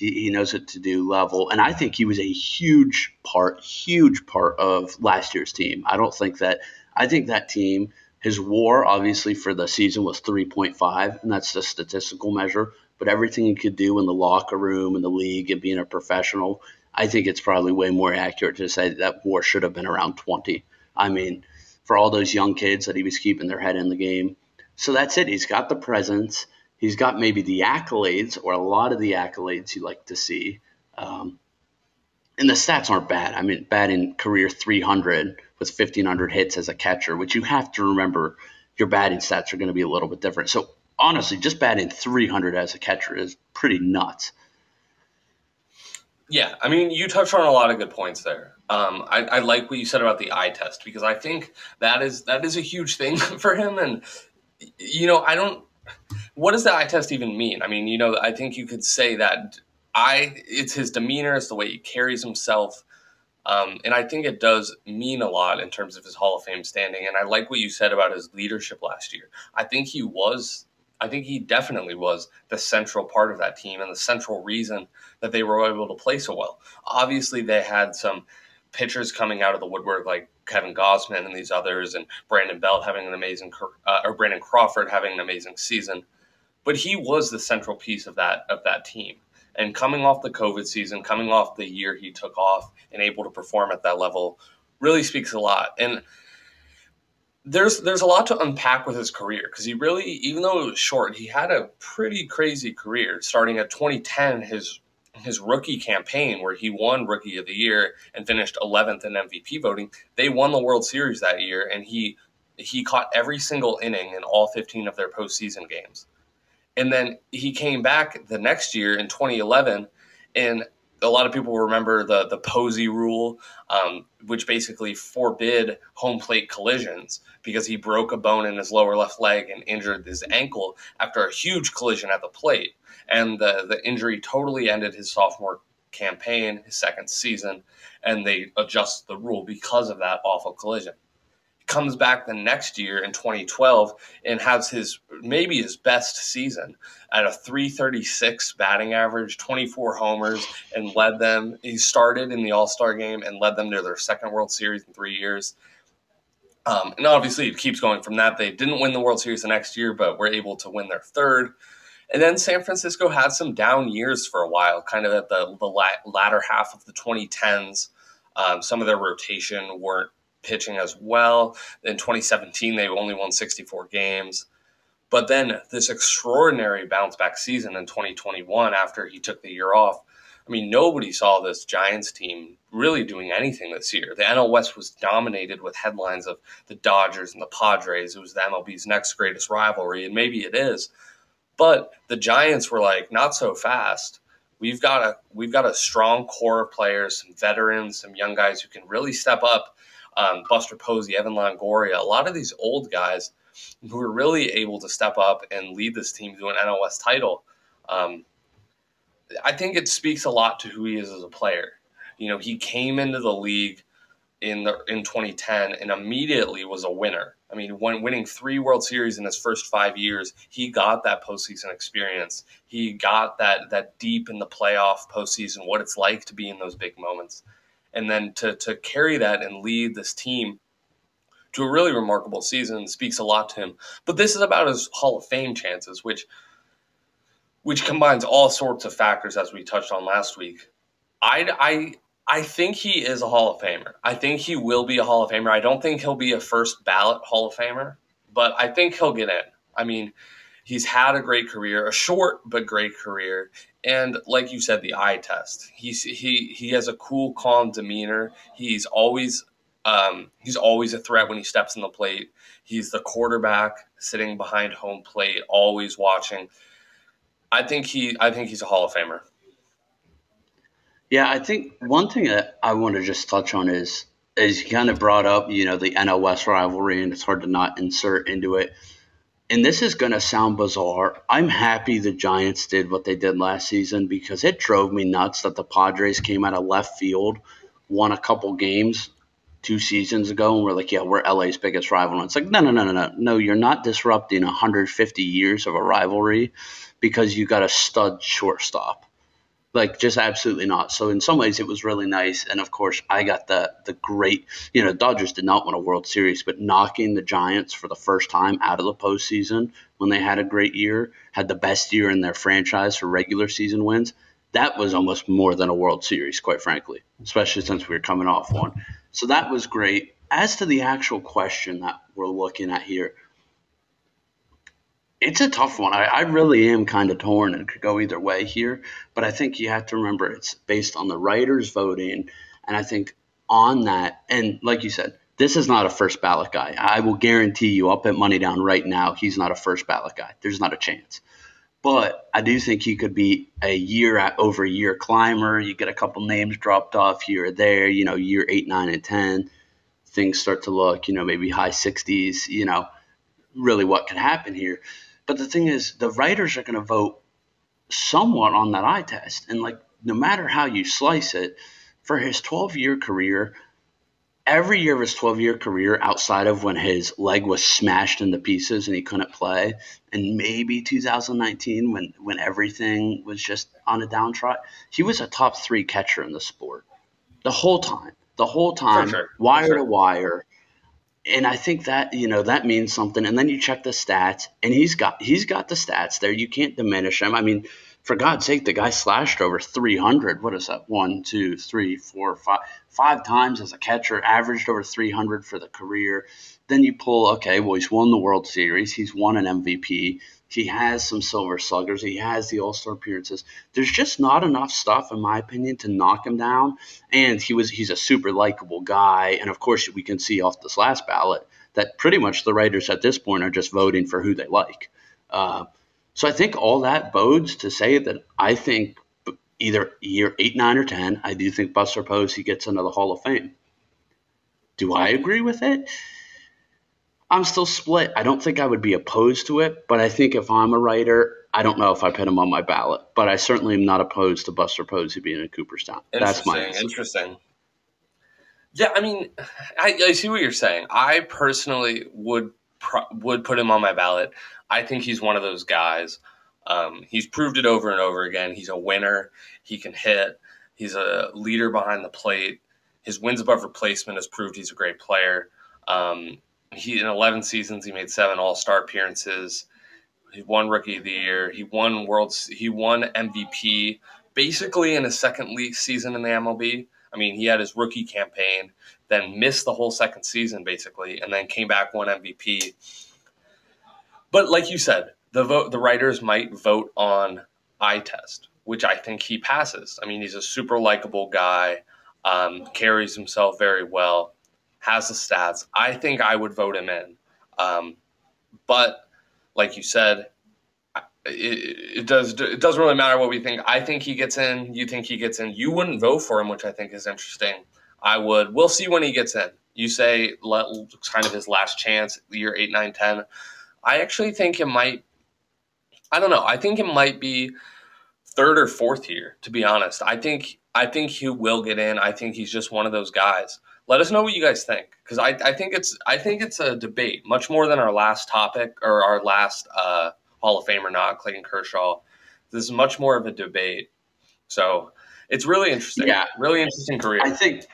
He, he knows what to do level. And I think he was a huge part, huge part of last year's team. I don't think that, I think that team, his war obviously for the season was 3.5, and that's the statistical measure. But everything he could do in the locker room and the league and being a professional, I think it's probably way more accurate to say that war should have been around 20. I mean, for all those young kids that he was keeping their head in the game. So that's it. He's got the presence. He's got maybe the accolades or a lot of the accolades you like to see. Um, and the stats aren't bad. I mean, bad in career 300 with 1,500 hits as a catcher, which you have to remember your batting stats are going to be a little bit different. So honestly, just batting 300 as a catcher is pretty nuts. Yeah, I mean, you touched on a lot of good points there. Um, I, I, like what you said about the eye test because I think that is that is a huge thing for him. And you know, I don't. What does the eye test even mean? I mean, you know, I think you could say that I it's his demeanor, it's the way he carries himself, um, and I think it does mean a lot in terms of his Hall of Fame standing. And I like what you said about his leadership last year. I think he was I think he definitely was the central part of that team and the central reason that they were able to play so well. Obviously, they had some pitchers coming out of the woodwork like Kevin Gausman and these others, and Brandon Belt having an amazing, uh, or Brandon Crawford having an amazing season. But he was the central piece of that of that team. And coming off the COVID season, coming off the year he took off, and able to perform at that level, really speaks a lot. And there's there's a lot to unpack with his career because he really, even though it was short, he had a pretty crazy career. Starting at 2010, his his rookie campaign where he won Rookie of the Year and finished 11th in MVP voting. They won the World Series that year, and he he caught every single inning in all 15 of their postseason games. And then he came back the next year in 2011 and a lot of people remember the the Posey rule, um, which basically forbid home plate collisions because he broke a bone in his lower left leg and injured his ankle after a huge collision at the plate, and the the injury totally ended his sophomore campaign, his second season, and they adjust the rule because of that awful collision comes back the next year in 2012 and has his maybe his best season at a 336 batting average, 24 homers, and led them. He started in the All Star game and led them to their second World Series in three years. Um, and obviously, it keeps going from that. They didn't win the World Series the next year, but were able to win their third. And then San Francisco had some down years for a while, kind of at the, the latter half of the 2010s. Um, some of their rotation weren't pitching as well. In 2017, they only won 64 games. But then this extraordinary bounce back season in 2021 after he took the year off. I mean, nobody saw this Giants team really doing anything this year. The NL West was dominated with headlines of the Dodgers and the Padres. It was the MLB's next greatest rivalry, and maybe it is. But the Giants were like, not so fast. We've got a we've got a strong core of players, some veterans, some young guys who can really step up um, Buster Posey, Evan Longoria, a lot of these old guys who were really able to step up and lead this team to an NL West title. Um, I think it speaks a lot to who he is as a player. You know, he came into the league in the in 2010 and immediately was a winner. I mean, when winning three World Series in his first five years, he got that postseason experience. He got that that deep in the playoff postseason, what it's like to be in those big moments and then to to carry that and lead this team to a really remarkable season speaks a lot to him. But this is about his Hall of Fame chances, which which combines all sorts of factors as we touched on last week. I, I, I think he is a Hall of Famer. I think he will be a Hall of Famer. I don't think he'll be a first ballot Hall of Famer, but I think he'll get in. I mean, he's had a great career, a short but great career, and like you said, the eye test. He's he he has a cool, calm demeanor. He's always um, he's always a threat when he steps in the plate. He's the quarterback sitting behind home plate, always watching. I think he I think he's a Hall of Famer. Yeah, I think one thing that I want to just touch on is is you kind of brought up, you know, the NL West rivalry, and it's hard to not insert into it. And this is going to sound bizarre. I'm happy the Giants did what they did last season because it drove me nuts that the Padres came out of left field, won a couple games two seasons ago, and we're like, yeah, we're LA's biggest rival. And it's like, no, no, no, no, no. No, you're not disrupting 150 years of a rivalry because you got a stud shortstop. Like just absolutely not. So in some ways it was really nice. And of course I got the the great you know, Dodgers did not win a World Series, but knocking the Giants for the first time out of the postseason when they had a great year, had the best year in their franchise for regular season wins, that was almost more than a World Series, quite frankly, especially since we were coming off one. So that was great. As to the actual question that we're looking at here, it's a tough one. I, I really am kind of torn and could go either way here, but I think you have to remember it's based on the writers voting, and I think on that, and like you said, this is not a first ballot guy. I will guarantee you, I'll put money down right now, he's not a first ballot guy. There's not a chance. But I do think he could be a year over year climber. You get a couple names dropped off here or there, you know, year eight, nine, and 10. Things start to look, you know, maybe high 60s, you know, really what could happen here. But the thing is, the writers are going to vote somewhat on that eye test. And like, no matter how you slice it, for his 12 year career, every year of his 12 year career, outside of when his leg was smashed into pieces and he couldn't play, and maybe 2019 when, when everything was just on a downtrot, he was a top three catcher in the sport the whole time. The whole time, sure. wire sure. to wire and I think that you know that means something. And then you check the stats, and he's got he's got the stats there. You can't diminish him. I mean, for God's sake, the guy slashed over 300. What is that? One, two, three, four, five, five times as a catcher, averaged over 300 for the career. Then you pull, okay, well, he's won the World Series, he's won an MVP, he has some silver sluggers. He has the All Star appearances. There's just not enough stuff, in my opinion, to knock him down. And he was he's a super likable guy. And of course, we can see off this last ballot that pretty much the writers at this point are just voting for who they like. Uh, so I think all that bodes to say that I think either year eight, nine, or ten, I do think Buster Posey gets into the Hall of Fame. Do I agree with it? I'm still split. I don't think I would be opposed to it, but I think if I'm a writer, I don't know if I put him on my ballot. But I certainly am not opposed to Buster Posey being in Cooperstown. That's my answer. interesting. Yeah, I mean, I, I, see what you're saying. I personally would pro- would put him on my ballot. I think he's one of those guys. Um, he's proved it over and over again. He's a winner. He can hit. He's a leader behind the plate. His wins above replacement has proved he's a great player. Um, he in 11 seasons he made seven All Star appearances. He won Rookie of the Year. He won World. He won MVP basically in his second league season in the MLB. I mean, he had his rookie campaign, then missed the whole second season basically, and then came back won MVP. But like you said, the vote the writers might vote on eye test, which I think he passes. I mean, he's a super likable guy, um, carries himself very well has the stats. I think I would vote him in. Um, but like you said, it, it, does it doesn't really matter what we think. I think he gets in. You think he gets in. You wouldn't vote for him, which I think is interesting. I would. We'll see when he gets in. You say let, kind of his last chance, year eight, nine, ten. I actually think it might. I don't know. I think it might be third or fourth year. To be honest, I think I think he will get in. I think he's just one of those guys let us know what you guys think because I, I think it's I think it's a debate much more than our last topic or our last uh, Hall of Fame or not, Clayton Kershaw. This is much more of a debate, so it's really interesting. Yeah, really interesting career. I think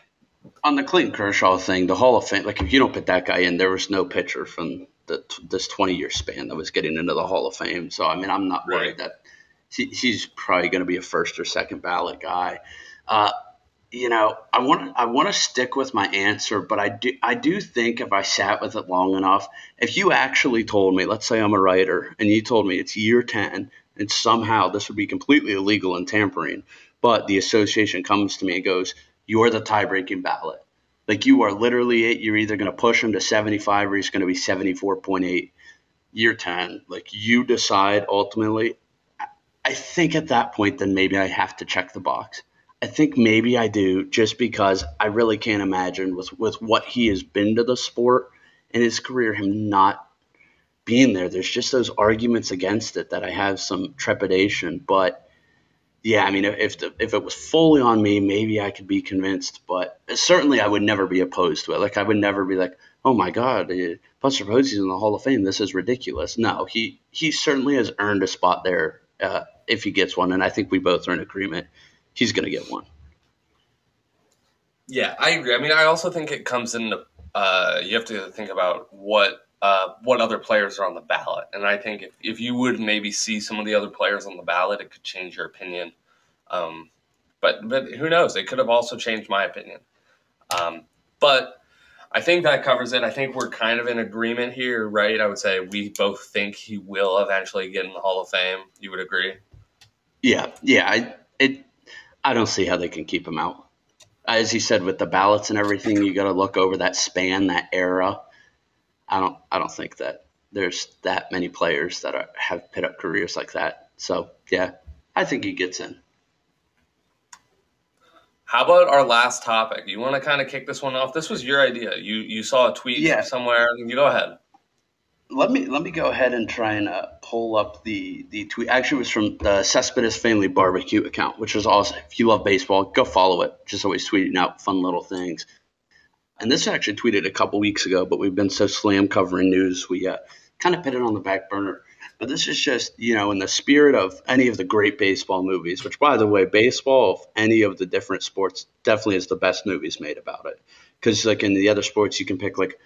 on the Clayton Kershaw thing, the Hall of Fame, like if you don't put that guy in, there was no pitcher from the, this 20 year span that was getting into the Hall of Fame. So I mean, I'm not worried right. that he, he's probably going to be a first or second ballot guy. Uh, you know, I want I want to stick with my answer, but I do I do think if I sat with it long enough, if you actually told me, let's say I'm a writer, and you told me it's year ten, and somehow this would be completely illegal and tampering, but the association comes to me and goes, "You're the tie-breaking ballot." Like you are literally it. You're either going to push him to 75 or he's going to be 74.8. Year 10, like you decide ultimately. I think at that point, then maybe I have to check the box. I think maybe I do just because I really can't imagine with, with what he has been to the sport in his career, him not being there. There's just those arguments against it that I have some trepidation. But yeah, I mean, if the, if it was fully on me, maybe I could be convinced. But certainly, I would never be opposed to it. Like I would never be like, oh my god, uh, Buster Posey's in the Hall of Fame. This is ridiculous. No, he he certainly has earned a spot there uh, if he gets one, and I think we both are in agreement he's going to get one. Yeah, I agree. I mean, I also think it comes into uh, you have to think about what uh, what other players are on the ballot, and I think if, if you would maybe see some of the other players on the ballot, it could change your opinion. Um, but but who knows? It could have also changed my opinion. Um, but I think that covers it. I think we're kind of in agreement here, right? I would say we both think he will eventually get in the Hall of Fame. You would agree? Yeah, yeah. I, it I don't see how they can keep him out. As you said, with the ballots and everything, you got to look over that span, that era. I don't, I don't think that there's that many players that are, have pit up careers like that. So yeah, I think he gets in. How about our last topic? You want to kind of kick this one off? This was your idea. You you saw a tweet yeah. somewhere. You go ahead let me let me go ahead and try and uh, pull up the the tweet. Actually, it was from the Cespedes Family Barbecue account, which is awesome. If you love baseball, go follow it. Just always tweeting out fun little things. And this actually tweeted a couple weeks ago, but we've been so slam covering news, we uh, kind of put it on the back burner. But this is just, you know, in the spirit of any of the great baseball movies, which, by the way, baseball of any of the different sports definitely is the best movies made about it. Because, like in the other sports, you can pick like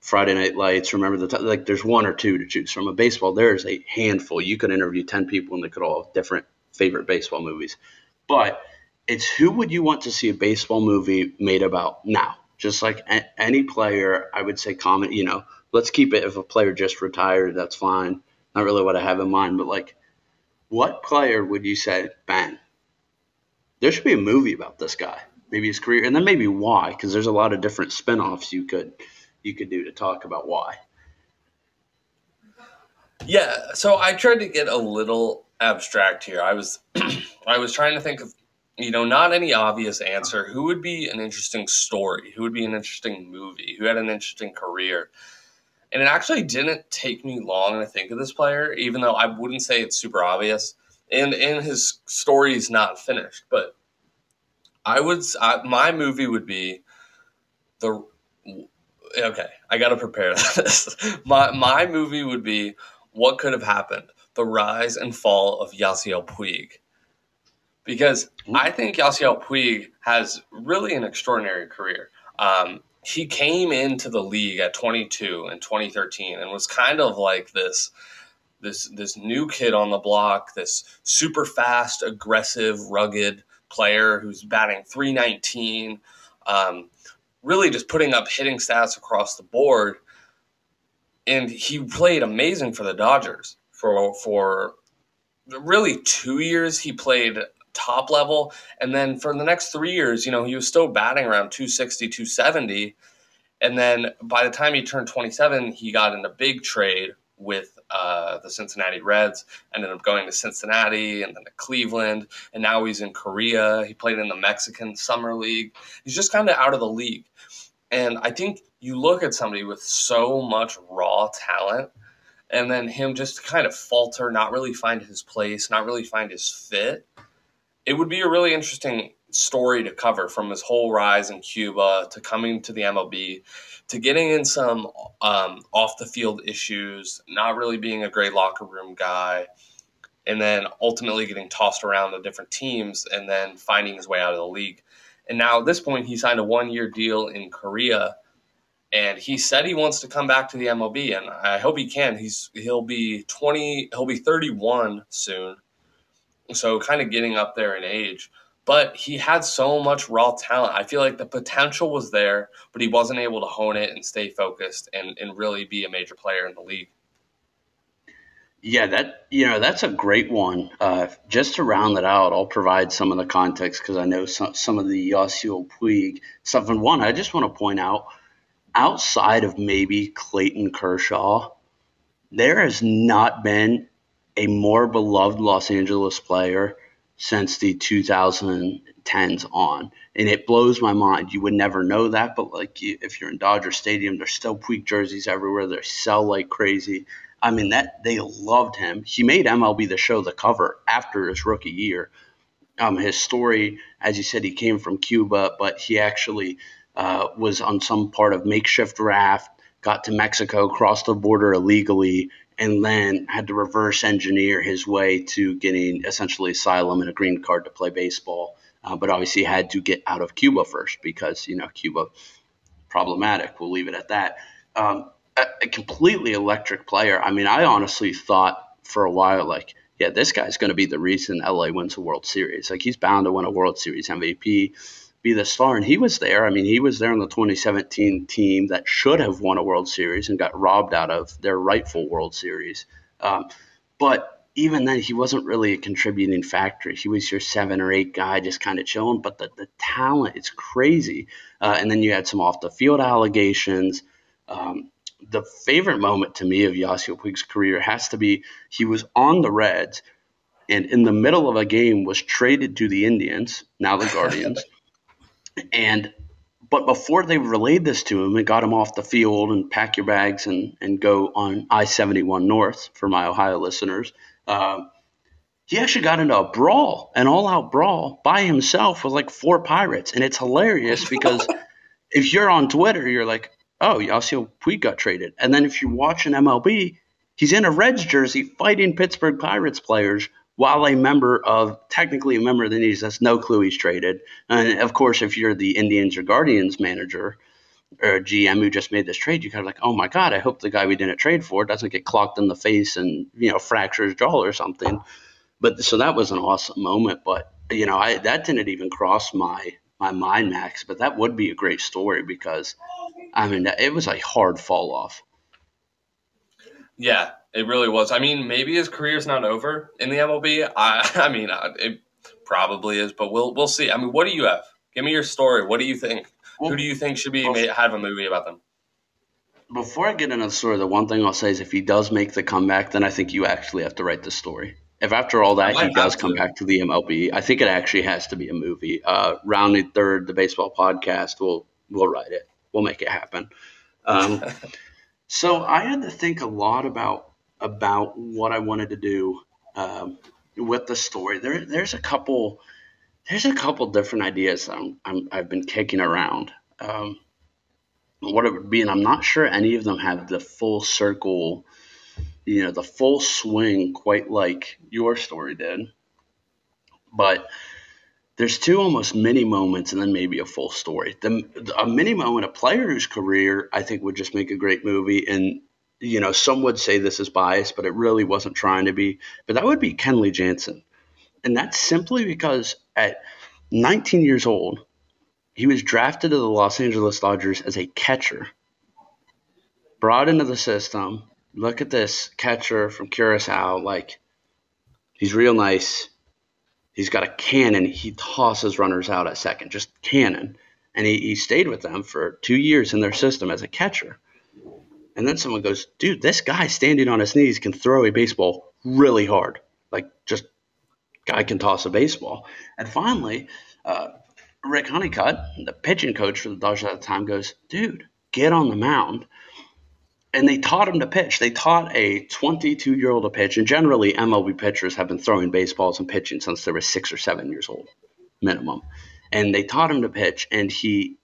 Friday Night Lights. Remember the t- like there's one or two to choose from. A baseball, there's a handful. You could interview ten people and they could all have different favorite baseball movies. But it's who would you want to see a baseball movie made about now? Just like a- any player, I would say comment. You know, let's keep it. If a player just retired, that's fine. Not really what I have in mind, but like, what player would you say, bang? There should be a movie about this guy. Maybe his career, and then maybe why, because there's a lot of different spinoffs you could you could do to talk about why. Yeah, so I tried to get a little abstract here. I was I was trying to think of you know, not any obvious answer. Who would be an interesting story? Who would be an interesting movie? Who had an interesting career? And it actually didn't take me long to think of this player, even though I wouldn't say it's super obvious. And and his story is not finished, but I would I, my movie would be the okay, I got to prepare this. my my movie would be what could have happened: the rise and fall of Yasiel Puig. Because I think Yasiel Puig has really an extraordinary career. Um, he came into the league at 22 in 2013 and was kind of like this this this new kid on the block, this super fast, aggressive, rugged player who's batting 319. Um, really just putting up hitting stats across the board. And he played amazing for the Dodgers for for really two years. He played top level, and then for the next three years, you know, he was still batting around 260, 270. And then by the time he turned 27, he got in a big trade with uh, the Cincinnati Reds, ended up going to Cincinnati and then to Cleveland, and now he's in Korea. He played in the Mexican Summer League. He's just kind of out of the league. And I think you look at somebody with so much raw talent, and then him just kind of falter, not really find his place, not really find his fit. It would be a really interesting story to cover from his whole rise in Cuba to coming to the MLB to getting in some um, off the field issues, not really being a great locker room guy, and then ultimately getting tossed around to different teams and then finding his way out of the league. And now at this point, he signed a one year deal in Korea. And he said he wants to come back to the MLB, and I hope he can. He's he'll be twenty, he'll be thirty one soon, so kind of getting up there in age. But he had so much raw talent. I feel like the potential was there, but he wasn't able to hone it and stay focused and, and really be a major player in the league. Yeah, that you know that's a great one. Uh, just to round it out, I'll provide some of the context because I know some some of the Yasiel Puig stuff. And one, I just want to point out, outside of maybe Clayton Kershaw, there has not been a more beloved Los Angeles player since the 2010s on. And it blows my mind. You would never know that, but like if you're in Dodger Stadium, there's still Puig jerseys everywhere. They sell like crazy. I mean that they loved him. He made MLB the Show the cover after his rookie year. Um, his story, as you said, he came from Cuba, but he actually uh, was on some part of makeshift raft, got to Mexico, crossed the border illegally, and then had to reverse engineer his way to getting essentially asylum and a green card to play baseball. Uh, but obviously had to get out of Cuba first because you know Cuba problematic. We'll leave it at that. Um, a, a, completely electric player. I mean, I honestly thought for a while like, yeah, this guy's going to be the reason LA wins a World Series. Like he's bound to win a World Series MVP be the star. And he was there. I mean, he was there on the 2017 team that should have won a World Series and got robbed out of their rightful World Series. Um, but even then, he wasn't really a contributing factor. He was your seven or eight guy, just kind of chilling. But the, the talent is crazy. Uh, and then you had some off the field allegations. Um, the favorite moment to me of Yasiel Puig's career has to be he was on the Reds and in the middle of a game was traded to the Indians, now the Guardians. And but before they relayed this to him and got him off the field and pack your bags and, and go on I 71 North for my Ohio listeners, uh, he actually got into a brawl, an all out brawl by himself with like four pirates. And it's hilarious because if you're on Twitter, you're like, oh, Yasiel Puig got traded. And then if you watch an MLB, he's in a Reds jersey fighting Pittsburgh Pirates players while a member of technically a member of the Indians has no clue he's traded. And of course, if you're the Indians or Guardians manager or GM who just made this trade, you kind of like, oh my god, I hope the guy we didn't trade for doesn't get clocked in the face and you know fracture his jaw or something. But so that was an awesome moment. But you know, I that didn't even cross my my mind, Max. But that would be a great story because I mean, it was a hard fall off. Yeah, it really was. I mean, maybe his career's not over in the MLB. I, I mean, it probably is, but we'll we'll see. I mean, what do you have? Give me your story. What do you think? Well, Who do you think should be made, have a movie about them? Before I get into the story, the one thing I'll say is if he does make the comeback, then I think you actually have to write the story. If after all that he does come back to the MLB, I think it actually has to be a movie. Uh, rounding third, the baseball podcast, we'll we'll write it. We'll make it happen. Um, so I had to think a lot about about what I wanted to do um, with the story. There, there's a couple, there's a couple different ideas I'm, i have been kicking around. Um, what it would be, and I'm not sure any of them have the full circle, you know, the full swing quite like your story did. But there's two almost mini moments and then maybe a full story. The, a mini moment, a player whose career I think would just make a great movie, and you know, some would say this is biased, but it really wasn't trying to be. But that would be Kenley Jansen. And that's simply because at 19 years old, he was drafted to the Los Angeles Dodgers as a catcher, brought into the system. Look at this catcher from Curacao. Like, he's real nice. He's got a cannon. He tosses runners out at second, just cannon. And he, he stayed with them for two years in their system as a catcher. And then someone goes, dude, this guy standing on his knees can throw a baseball really hard. Like, just guy can toss a baseball. And finally, uh, Rick Honeycutt, the pitching coach for the Dodgers at the time, goes, dude, get on the mound. And they taught him to pitch. They taught a 22 year old to pitch. And generally, MLB pitchers have been throwing baseballs and pitching since they were six or seven years old, minimum. And they taught him to pitch. And he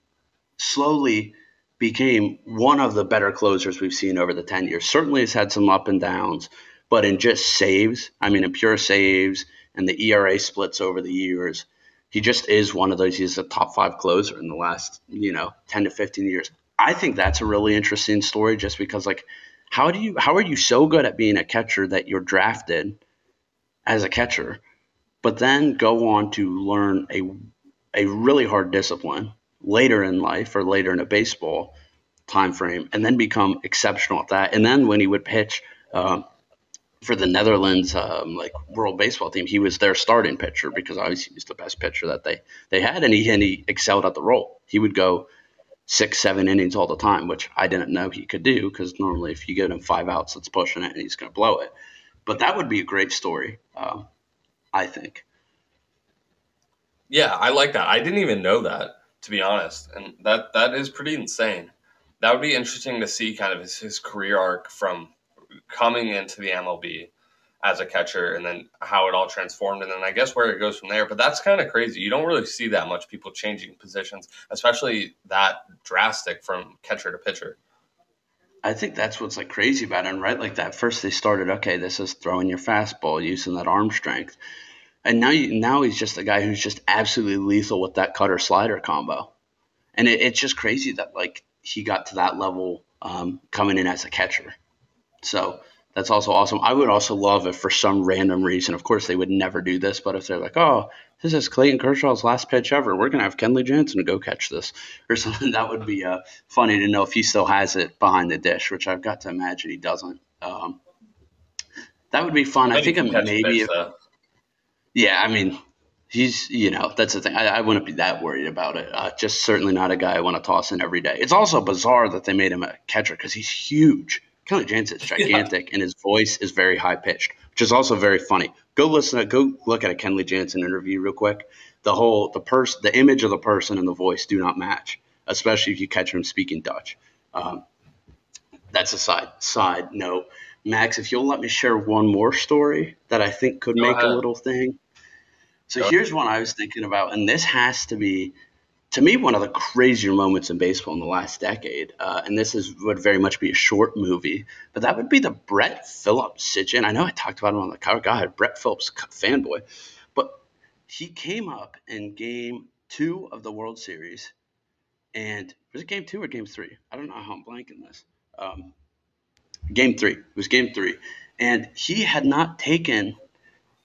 slowly became one of the better closers we've seen over the 10 years. Certainly has had some up and downs, but in just saves, I mean, in pure saves and the ERA splits over the years, he just is one of those. He's a top five closer in the last, you know, 10 to 15 years. I think that's a really interesting story just because, like, how do you, how are you so good at being a catcher that you're drafted as a catcher? but then go on to learn a a really hard discipline later in life or later in a baseball time frame, and then become exceptional at that. And then when he would pitch. Um, for the Netherlands um, like World Baseball team, he was their starting pitcher because obviously he was the best pitcher that they they had, and he and he excelled at the role. He would go six, seven innings all the time, which I didn't know he could do because normally if you get him five outs, it's pushing it and he's going to blow it. But that would be a great story, um, I think. Yeah, I like that. I didn't even know that to be honest, and that that is pretty insane. That would be interesting to see kind of his, his career arc from coming into the MLB as a catcher and then how it all transformed and then I guess where it goes from there. But that's kind of crazy. You don't really see that much people changing positions, especially that drastic from catcher to pitcher. I think that's what's like crazy about it, right? Like that first they started, okay, this is throwing your fastball, using that arm strength. And now you, now he's just a guy who's just absolutely lethal with that cutter slider combo. And it, it's just crazy that like he got to that level um, coming in as a catcher. So that's also awesome. I would also love if for some random reason, of course they would never do this, but if they're like, oh, this is Clayton Kershaw's last pitch ever, we're gonna have Kenley Jansen go catch this or something. That would be uh, funny to know if he still has it behind the dish, which I've got to imagine he doesn't. Um, that would be fun. I, I think maybe. If, yeah, I mean, he's you know that's the thing. I, I wouldn't be that worried about it. Uh, just certainly not a guy I want to toss in every day. It's also bizarre that they made him a catcher because he's huge. Kenley Jansen is gigantic, yeah. and his voice is very high pitched, which is also very funny. Go listen, to, go look at a Kenley Jansen interview real quick. The whole the person, the image of the person and the voice do not match, especially if you catch him speaking Dutch. Um, that's a side side note. Max, if you'll let me share one more story that I think could make a little thing. So Go here's one I was thinking about, and this has to be to me one of the crazier moments in baseball in the last decade. Uh, and this is would very much be a short movie, but that would be the Brett Phillips situation. I know I talked about him on the cover. God, Brett Phillips fanboy, but he came up in Game Two of the World Series, and was it Game Two or Game Three? I don't know how I'm blanking this. Um, game Three. It was Game Three, and he had not taken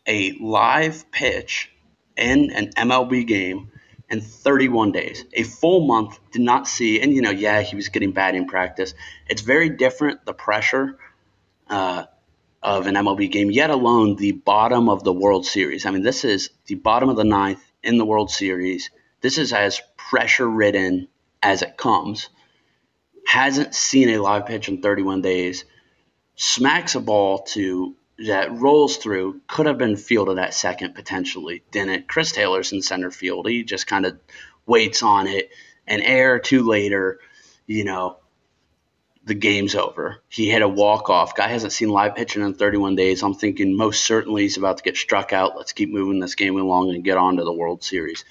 a live pitch in an MLB game in 31 days. A full month did not see, and you know, yeah, he was getting batting practice. It's very different, the pressure uh, of an MLB game, yet alone the bottom of the World Series. I mean, this is the bottom of the ninth in the World Series. This is as pressure ridden as it comes. Hasn't seen a live pitch in 31 days. Smacks a ball to that rolls through could have been fielded at second potentially. Didn't. Chris Taylor's in center field. He just kind of waits on it. An air two later, you know, the game's over. He hit a walk off. Guy hasn't seen live pitching in 31 days. I'm thinking most certainly he's about to get struck out. Let's keep moving this game along and get on to the World Series.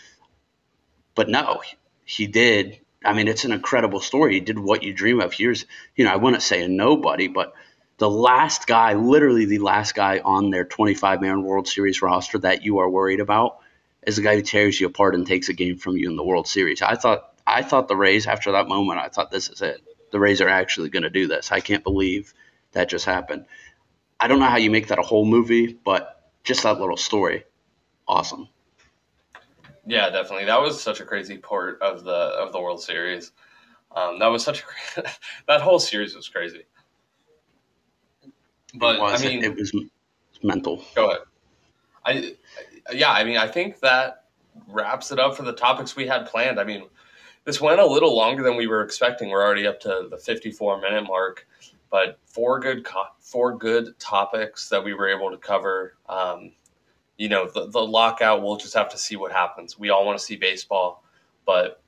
But no, he did. I mean, it's an incredible story. He did what you dream of. Here's, you know, I wouldn't say a nobody, but the last guy, literally the last guy on their 25 man World Series roster that you are worried about is the guy who tears you apart and takes a game from you in the World Series. I thought I thought the Rays after that moment, I thought this is it. The Rays are actually going to do this. I can't believe that just happened. I don't know how you make that a whole movie, but just that little story, awesome. Yeah, definitely. That was such a crazy part of the of the World Series. Um, that was such a that whole series was crazy. But it was, I mean, it was mental. Go ahead. I, yeah, I mean, I think that wraps it up for the topics we had planned. I mean, this went a little longer than we were expecting. We're already up to the 54 minute mark, but four good co- four good topics that we were able to cover. Um, you know, the, the lockout. We'll just have to see what happens. We all want to see baseball, but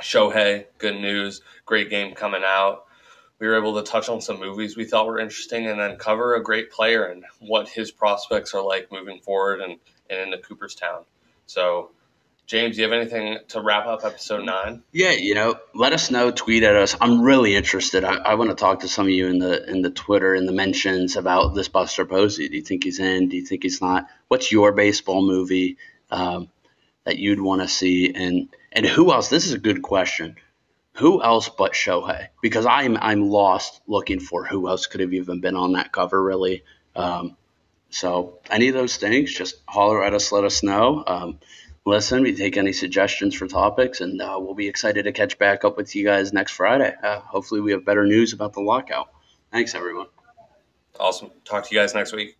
Shohei, good news, great game coming out we were able to touch on some movies we thought were interesting and then cover a great player and what his prospects are like moving forward and, and into Cooperstown. So, James, do you have anything to wrap up episode nine? Yeah, you know, let us know, tweet at us. I'm really interested. I, I want to talk to some of you in the in the Twitter and the mentions about this Buster Posey. Do you think he's in? Do you think he's not? What's your baseball movie um, that you'd want to see? And and who else? This is a good question who else but Shohei? Because I'm I'm lost looking for who else could have even been on that cover. Really, um, So any of those things, just holler at us, let us know. Um, listen, we take any suggestions for topics, and uh, we'll be excited to catch back up with you guys next Friday. Uh, hopefully, we have better news about the lockout. Thanks, everyone. Awesome. Talk to you guys next week.